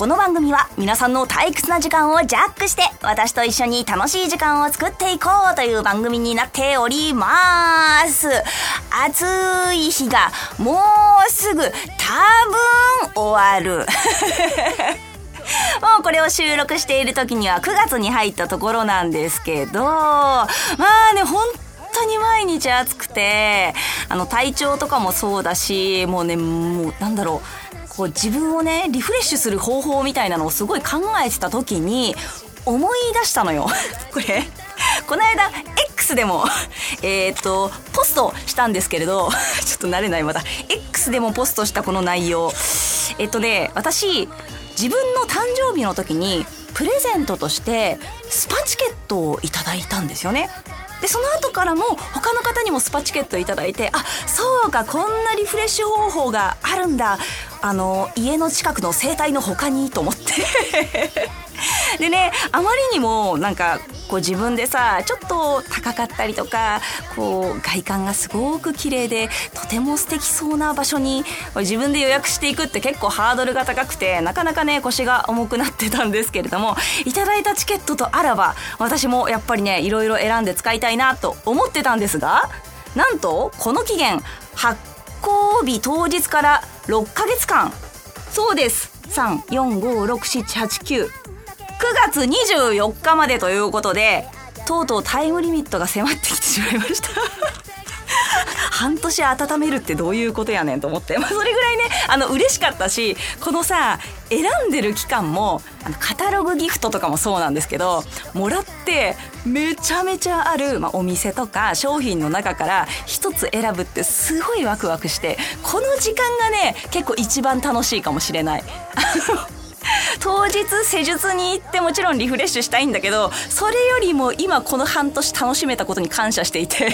この番組は皆さんの退屈な時間をジャックして私と一緒に楽しい時間を作っていこうという番組になっております。暑い日がもうすぐ多分終わる。もうこれを収録している時には9月に入ったところなんですけどまあね本当に毎日暑くてあの体調とかもそうだしもうねもうなんだろう。こう自分をねリフレッシュする方法みたいなのをすごい考えてた時に思い出したのよ。これこの間 X でも えっとポストしたんですけれど ちょっと慣れないまた。X でもポストしたこの内容。えっとね私自分の誕生日の時にプレゼントとしてスパチケットをいただいたんですよね。でその後からも他の方にもスパチケットいただいてあそうかこんなリフレッシュ方法があるんだ。あの家の近くの整体の他にと思って。でねあまりにもなんかこう自分でさちょっと高かったりとかこう外観がすごく綺麗でとても素敵そうな場所に自分で予約していくって結構ハードルが高くてなかなかね腰が重くなってたんですけれどもいただいたチケットとあらば私もやっぱりねいろいろ選んで使いたいなと思ってたんですがなんとこの期限発行日当日から6ヶ月間。そうです。3456789 9月24日までということでとうとうタイムリミットが迫ってきてしまいました。半年温めるってどういうことやねんと思って、まあ、それぐらいねあの嬉しかったしこのさ選んでる期間もあのカタログギフトとかもそうなんですけどもらってめちゃめちゃある、まあ、お店とか商品の中から一つ選ぶってすごいワクワクしてこの時間がね結構一番楽しいかもしれない。当日施術に行ってもちろんリフレッシュしたいんだけどそれよりも今この半年楽しめたことに感謝していて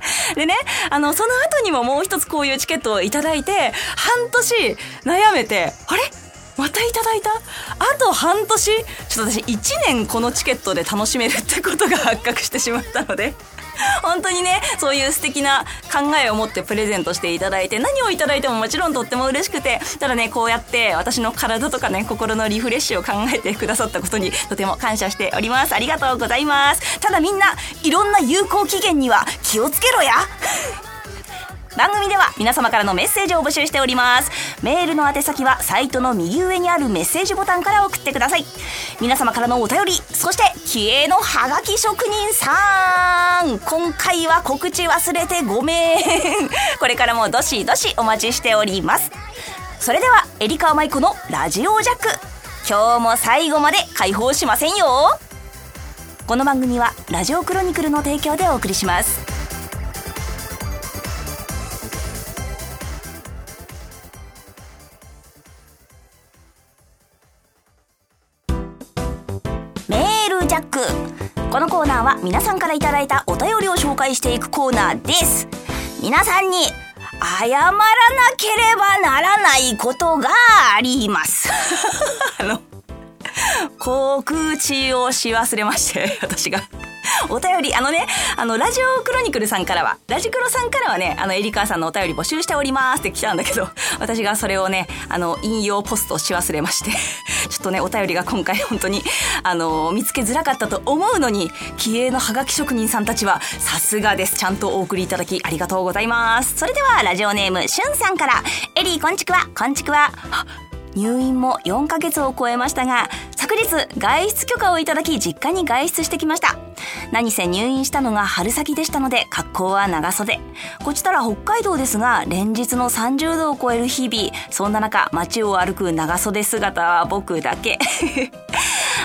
でね、あの、その後にももう一つこういうチケットをいただいて、半年悩めて、あれ？またいただいた？あと半年？ちょっと私1年このチケットで楽しめるってことが発覚してしまったので。本当にねそういう素敵な考えを持ってプレゼントしていただいて何をいただいてももちろんとっても嬉しくてただねこうやって私の体とかね心のリフレッシュを考えてくださったことにとても感謝しております。ありがとうございます。ただみんないろんな有効期限には気をつけろや。番組では皆様からのメッセージを募集しております。メールの宛先はサイトの右上にあるメッセージボタンから送ってください。皆様からのお便りそして気鋭のハガキ職人さん。今回は告知忘れてごめん。これからもどしどしお待ちしております。それではエリカマイコのラジオジャック。今日も最後まで解放しませんよ。この番組はラジオクロニクルの提供でお送りします。皆さんからいただいたお便りを紹介していくコーナーです。皆さんに謝らなければならないことがあります。あの告知をし忘れまして 私が。お便り、あのね、あの、ラジオクロニクルさんからは、ラジクロさんからはね、あの、エリカーさんのお便り募集しておりますって来たんだけど、私がそれをね、あの、引用ポストし忘れまして、ちょっとね、お便りが今回本当に、あの、見つけづらかったと思うのに、気鋭のハガキ職人さんたちは、さすがです。ちゃんとお送りいただき、ありがとうございます。それでは、ラジオネーム、しゅんさんから、エリー、こんちくわ、こんちくわ。入院も4ヶ月を超えましたが、昨日外出許可をいただき実家に外出してきました。何せ入院したのが春先でしたので格好は長袖。こちたら北海道ですが連日の30度を超える日々。そんな中街を歩く長袖姿は僕だけ。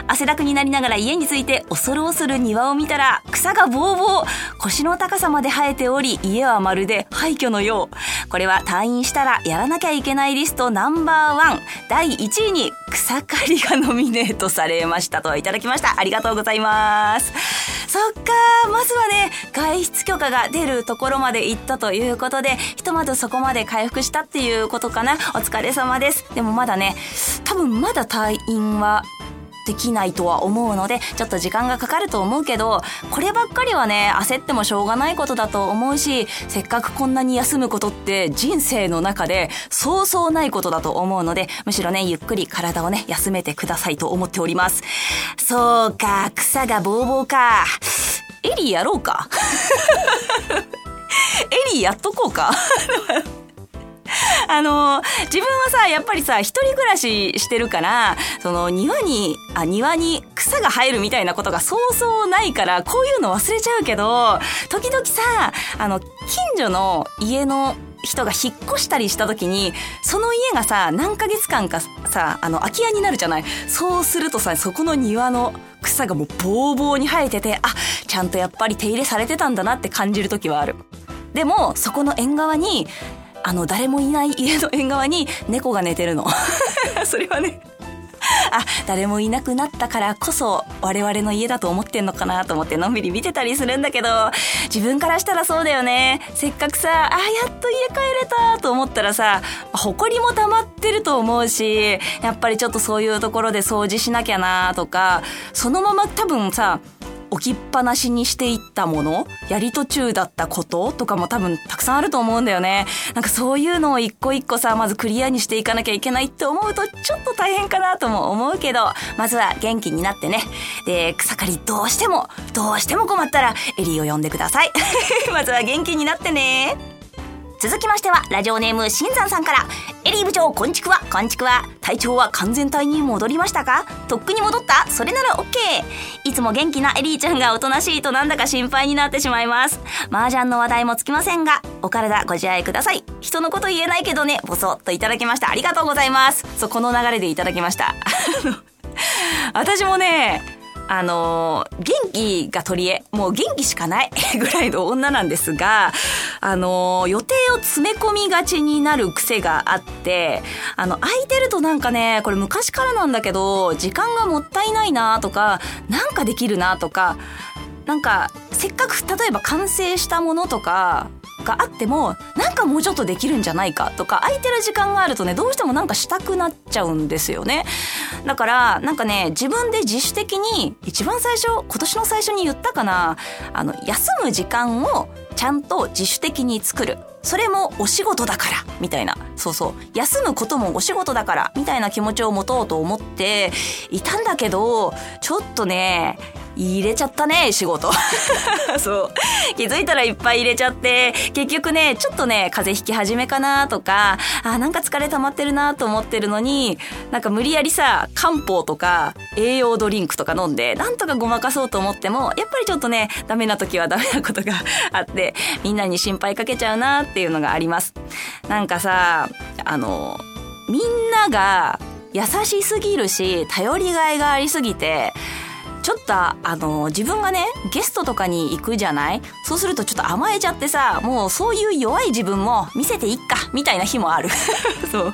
汗だくになりながら家に着いて恐る恐る庭を見たら草がぼうぼう腰の高さまで生えており家はまるで廃墟のよう。これは退院したらやらなきゃいけないリストナンバーワン。第1位に草刈りがノミネートされました。といただきましたありがとうございます。そっかまずはね外出許可が出るところまで行ったということでひとまずそこまで回復したっていうことかな。お疲れ様です。でもまだね多分まだ退院はできないとは思うのでちょっと時間がかかると思うけどこればっかりはね焦ってもしょうがないことだと思うしせっかくこんなに休むことって人生の中でそうそうないことだと思うのでむしろねゆっくり体をね休めてくださいと思っております。そうか草がボーボーか。エリーやろうか。エリーやっとこうか。あの自分はさやっぱりさ一人暮らししてるからその庭にあ庭に草が生えるみたいなことがそうそうないからこういうの忘れちゃうけど時々さあの近所の家の人が引っ越したりした時にその家がさ何ヶ月間かさあの空き家になるじゃない？そうするとさそこの庭の草がもうボーボーに生えててあちゃんとやっぱり手入れされてたんだなって感じる時はある。でもそこの縁側にあの誰もいない家の縁側に猫が寝てるの。それはね。あ誰もいなくなったからこそ我々の家だと思ってんのかなと思ってのんびり見てたりするんだけど自分からしたらそうだよね。せっかくさあやっと家帰れたと思ったらさ埃も溜まってると思うしやっぱりちょっとそういうところで掃除しなきゃなとかそのまま多分さ置きっぱなしにしていったものやり途中だったこととかも多分たくさんあると思うんだよね。なんかそういうのを一個一個さ、まずクリアにしていかなきゃいけないって思うとちょっと大変かなとも思うけど、まずは元気になってね。で、草刈りどうしても、どうしても困ったらエリーを呼んでください。まずは元気になってね。続きましては、ラジオネーム、新山さんから、エリー部長、こんちくわ、こんちくわ。体調は完全体に戻りましたか？とっくに戻った？それなら OK。いつも元気なエリーちゃんがおとなしいとなんだか心配になってしまいます。麻雀の話題もつきませんが、お体ご自愛ください。人のこと言えないけどね、ボソッといただきました。ありがとうございます。そ、この流れでいただきました。私もね、あの元気が取り柄、もう元気しかない ぐらいの女なんですが、あの予定を詰め込みがちになる癖があって、あの、空いてるとなんかね、これ昔からなんだけど、時間がもったいないなとか、なんかできるなとか、なんか、せっかく例えば完成したものとか、があってもなんかもうちょっとできるんじゃないかとか空いてる時間があるとねどうしてもなんかしたくなっちゃうんですよね。だからなんかね自分で自主的に一番最初今年の最初に言ったかなあの休む時間をちゃんと自主的に作る。それもお仕事だからみたいな。そうそう。休むこともお仕事だからみたいな気持ちを持とうと思っていたんだけどちょっとね入れちゃったね、仕事。そう。気づいたらいっぱい入れちゃって、結局ね、ちょっとね、風邪ひき始めかなとか、あ、なんか疲れ溜まってるなと思ってるのに、なんか無理やりさ、漢方とか栄養ドリンクとか飲んで、なんとかごまかそうと思っても、やっぱりちょっとね、ダメな時は ダメなことが あって、みんなに心配かけちゃうなっていうのがあります。なんかさ、あの、みんなが優しすぎるし、頼りがいがありすぎて、ちょっとあの自分がねゲストとかに行くじゃない？そうするとちょっと甘えちゃってさもうそういう弱い自分も見せていっかみたいな日もある。そう。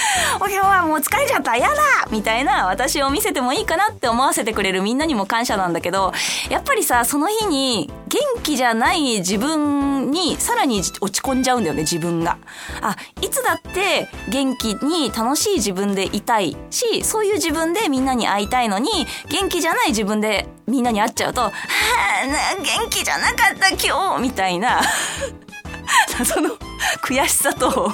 今日はもう疲れちゃった。やだ。みたいな私を見せてもいいかなって思わせてくれるみんなにも感謝なんだけどやっぱりさその日に元気じゃない自分にさらに落ち込んじゃうんだよね自分が。あいつだって元気に楽しい自分でいたいしそういう自分でみんなに会いたいのに元気じゃない自分でみんなに会っちゃうと「はあ元気じゃなかった今日」みたいな。その悔しさと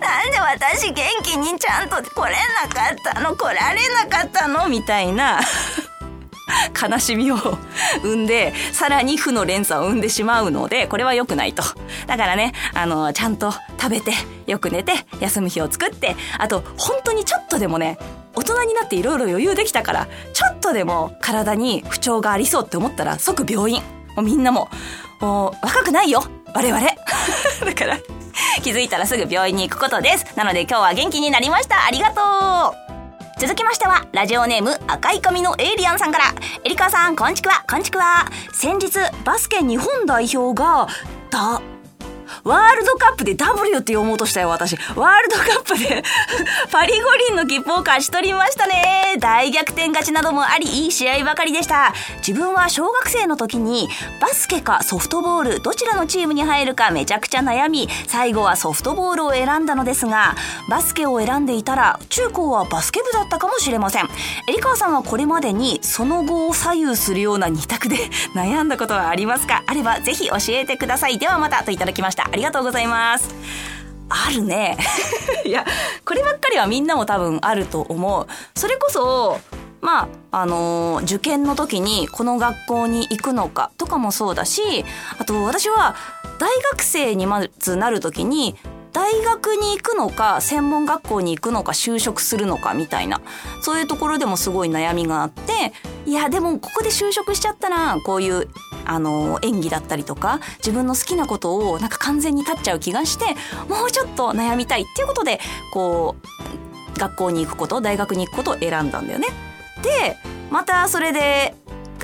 なんで私元気にちゃんと来れなかったの？来られなかったの？みたいな 悲しみを生んで、さらに負の連鎖を生んでしまうので、これは良くないと。だからね、あの、ちゃんと食べて、よく寝て、休む日を作って、あと、本当にちょっとでもね、大人になっていろいろ余裕できたから、ちょっとでも体に不調がありそうって思ったら即病院。もうみんなも、もう若くないよ我々。だから、気づいたらすぐ病院に行くことです。なので今日は元気になりました。ありがとう続きましては、ラジオネーム赤い髪のエイリアンさんから、エリカさん、こんちくわ、こんちくわ。先日、バスケ日本代表が、だ、ワールドカップで W って読もうとしたよ、私。ワールドカップで パリ五輪の切符を勝ち取りましたね。大逆転勝ちなどもあり、いい試合ばかりでした。自分は小学生の時に、バスケかソフトボール、どちらのチームに入るかめちゃくちゃ悩み、最後はソフトボールを選んだのですが、バスケを選んでいたら、中高はバスケ部だったかもしれません。えりかわさんはこれまでに、その後を左右するような二択で 悩んだことはありますか？あれば、ぜひ教えてください。ではまたといただきました。ありがとうございます。あるね。いや、こればっかりはみんなも多分あると思う。それこそ、まあ、あのー、受験の時にこの学校に行くのかとかもそうだし、あと私は大学生にまずなる時に大学に行くのか専門学校に行くのか就職するのかみたいなそういうところでもすごい悩みがあっていやでもここで就職しちゃったらこういうあの演技だったりとか自分の好きなことをなんか完全に立っちゃう気がしてもうちょっと悩みたいっていうことでこう学校に行くこと大学に行くことを選んだんだよね。でまたそれで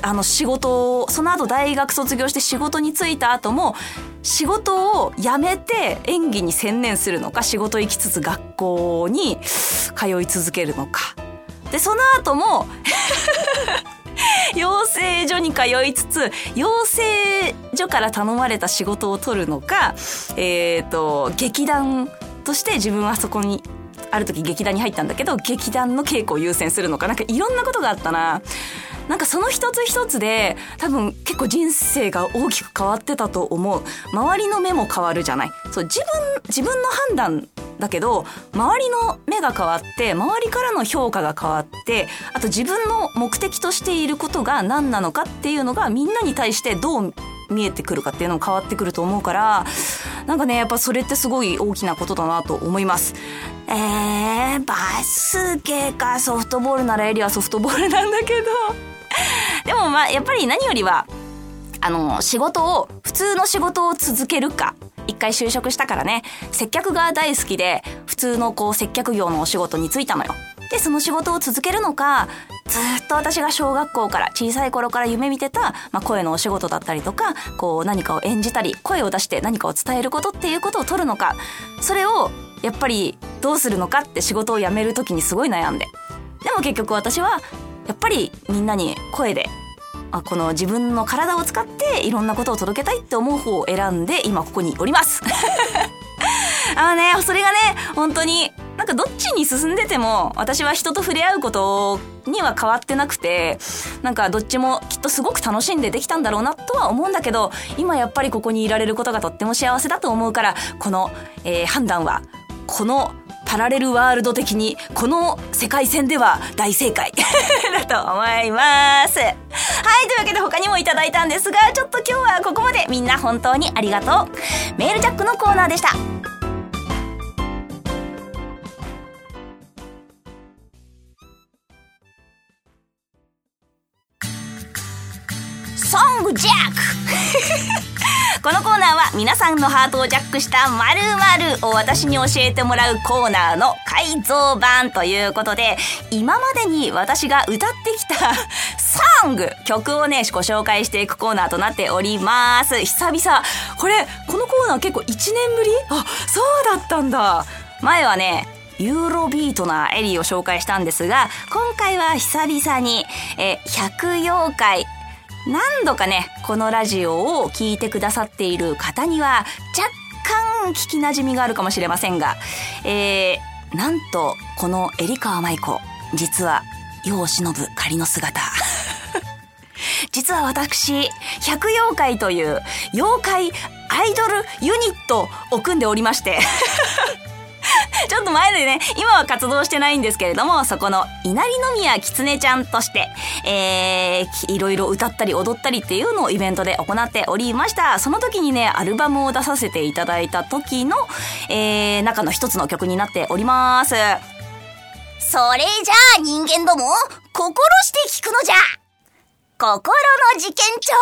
あの仕事をその後大学卒業して仕事に就いた後も仕事を辞めて演技に専念するのか仕事行きつつ学校に通い続けるのかでその後も 養成所に通いつつ養成所から頼まれた仕事を取るのかえっ、ー、と劇団として自分はそこにある時劇団に入ったんだけど劇団の稽古を優先するのかなんかいろんなことがあったな。なんかその一つ一つで多分結構人生が大きく変わってたと思う。周りの目も変わるじゃない。そう自分自分の判断だけど周りの目が変わって周りからの評価が変わってあと自分の目的としていることが何なのかっていうのがみんなに対してどう見えてくるかっていうのも変わってくると思うからなんかねやっぱそれってすごい大きなことだなと思います。えー、バスケかソフトボールならエリはソフトボールなんだけど でもまあやっぱり何よりはあの仕事を普通の仕事を続けるか一回就職したからね接客が大好きで普通のこう接客業のお仕事に就いたのよ。でその仕事を続けるのかずっと私が小学校から小さい頃から夢見てた、まあ、声のお仕事だったりとかこう何かを演じたり声を出して何かを伝えることっていうことを取るのかそれをやっぱりどうするのかって仕事を辞める時にすごい悩んででも結局私はやっぱりみんなに声であこの自分の体を使っていろんなことを届けたいって思う方を選んで今ここにおります。あのねそれがね本当になんかどっちに進んでても私は人と触れ合うことには変わってなくてなんかどっちもきっとすごく楽しんでできたんだろうなとは思うんだけど今やっぱりここにいられることがとっても幸せだと思うからこの、えー、判断はこのパラレルワールド的にこの世界線では大正解 だと思います。はい、というわけで他にもいただいたんですが、ちょっと今日はここまでみんな本当にありがとう。メールジャックのコーナーでした。このコーナーは皆さんのハートをジャックした〇〇を私に教えてもらうコーナーの改造版ということで今までに私が歌ってきたソング曲をねご紹介していくコーナーとなっております。久々。これこのコーナー結構1年ぶり？あそうだったんだ。前はねユーロビートなエリーを紹介したんですが今回は久々にえ百妖怪何度かね、このラジオを聴いてくださっている方には若干聞き馴染みがあるかもしれませんが、えー、なんとこのエリカワ舞子、実は世を忍ぶ仮の姿。実は私、百妖怪という妖怪アイドルユニットを組んでおりまして ちょっと前でね、今は活動してないんですけれども、そこの稲荷宮狐ちゃんとして、えー、いろいろ歌ったり踊ったりっていうのをイベントで行っておりました。その時にね、アルバムを出させていただいた時の、えー、中の一つの曲になっております。それじゃあ人間ども、心して聞くのじゃ心の事件帳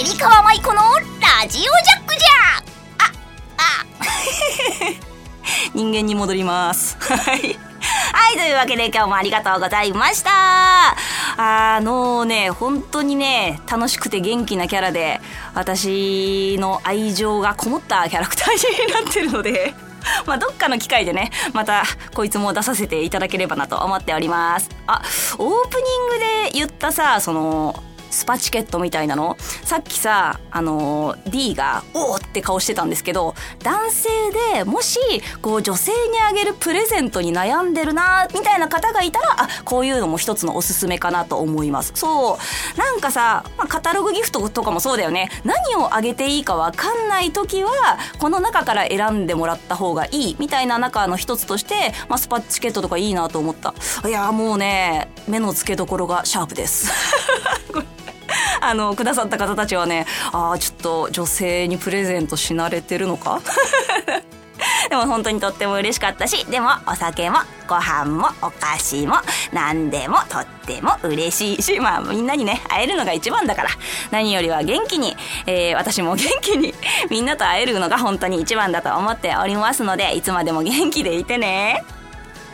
エリカワマイコのラジオジャックじゃああ 人間に戻ります。はい。はい、というわけで今日もありがとうございました。あのね、本当にね、楽しくて元気なキャラで、私の愛情がこもったキャラクターになってるので、まあ、どっかの機会でね、また、こいつも出させていただければなと思っております。あ、オープニングで言ったさ、その、スパチケットみたいなの？さっきさ、あのー D が、おーって顔してたんですけど、男性でもし、こう女性にあげるプレゼントに悩んでるな、みたいな方がいたら、あ、こういうのも一つのおすすめかなと思います。そう。なんかさ、まあ、カタログギフトとかもそうだよね。何をあげていいかわかんない時は、この中から選んでもらった方がいい、みたいな中の一つとして、まあ、スパチケットとかいいなと思った。いや、もうね、目の付けどころがシャープです。あの、くださった方たちはね、ああ、ちょっと女性にプレゼントし慣れてるのか？でも本当にとっても嬉しかったし、でもお酒もご飯もお菓子も何でもとっても嬉しいし、まあみんなにね、会えるのが一番だから、何よりは元気に、えー私も元気にみんなと会えるのが本当に一番だと思っておりますので、いつまでも元気でいてね。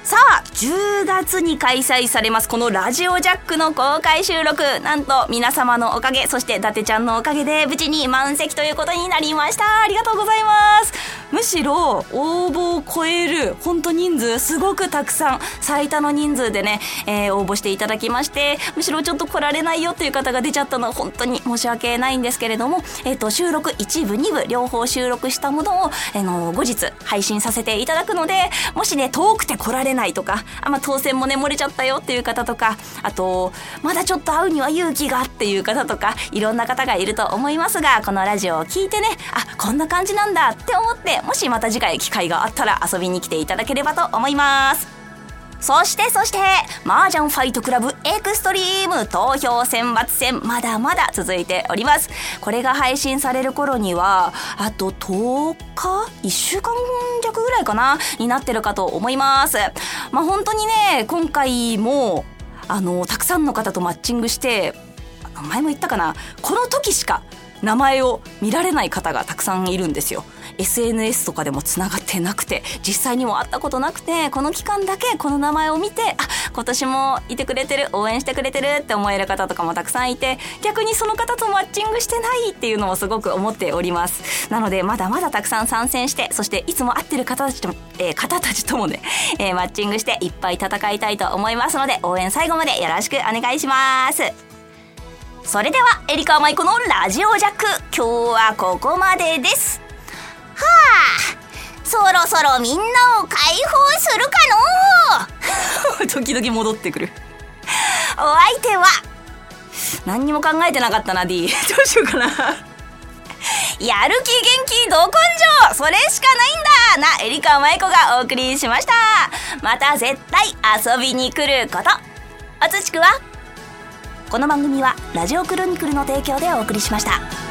さあ10月に開催されますこのラジオジャックの公開収録。なんと皆様のおかげそして伊達ちゃんのおかげで無事に満席ということになりました。ありがとうございます。むしろ応募を超える本当人数すごくたくさん最多の人数でね、えー応募していただきましてむしろちょっと来られないよという方が出ちゃったのは本当に申し訳ないんですけれども、えー、と収録1部2部両方収録したものを、あの後日配信させていただくのでもしね遠くて来られないとかあ、まあ、当選もね漏れちゃったよっていう方とかあとまだちょっと会うには勇気がっていう方とかいろんな方がいると思いますがこのラジオを聞いてねあこんな感じなんだって思ってもしまた次回機会があったら遊びに来ていただければと思います。そしてそして、麻雀ファイトクラブエクストリーム投票選抜戦まだまだ続いております。これが配信される頃には、あと10日 ?1 週間弱ぐらいかな？になってるかと思います。まあ本当にね、今回も、あの、たくさんの方とマッチングして、あの前も言ったかな？この時しか名前を見られない方がたくさんいるんですよ。SNS とかでもつながってなくて実際にも会ったことなくてこの期間だけこの名前を見てあ今年もいてくれてる応援してくれてるって思える方とかもたくさんいて逆にその方とマッチングしてないっていうのもすごく思っております。なのでまだまだたくさん参戦してそしていつも会ってる方たちとも、えー方たちともね、えーマッチングしていっぱい戦いたいと思いますので応援最後までよろしくお願いします。それではエリカ舞子のラジオジャック。今日はここまでです。そろそろみんなを解放するかの 時々戻ってくる。お相手は。何にも考えてなかったな D どうしようかな。やる気元気ど根性。それしかないんだ。なエリカ舞子がお送りしました。また絶対遊びに来ること。おつちくは。この番組はラジオクロニクルの提供でお送りしました。